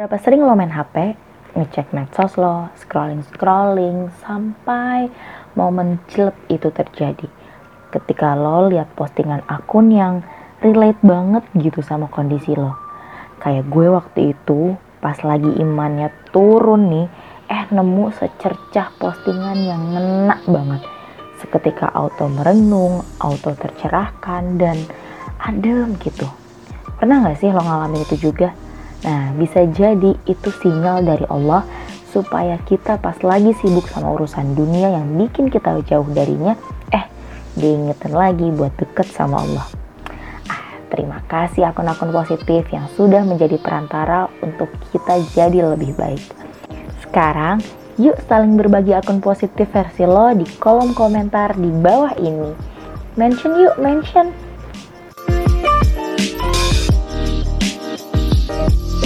Berapa sering lo main HP, ngecek medsos lo, scrolling-scrolling, sampai momen jelek itu terjadi. Ketika lo lihat postingan akun yang relate banget gitu sama kondisi lo. Kayak gue waktu itu pas lagi imannya turun nih, eh nemu secercah postingan yang ngena banget. Seketika auto merenung, auto tercerahkan, dan adem gitu. Pernah gak sih lo ngalamin itu juga? Nah, bisa jadi itu sinyal dari Allah supaya kita pas lagi sibuk sama urusan dunia yang bikin kita jauh darinya, eh diingetin lagi buat deket sama Allah. Ah, terima kasih akun-akun positif yang sudah menjadi perantara untuk kita jadi lebih baik. Sekarang, yuk saling berbagi akun positif versi lo di kolom komentar di bawah ini. Mention yuk, mention.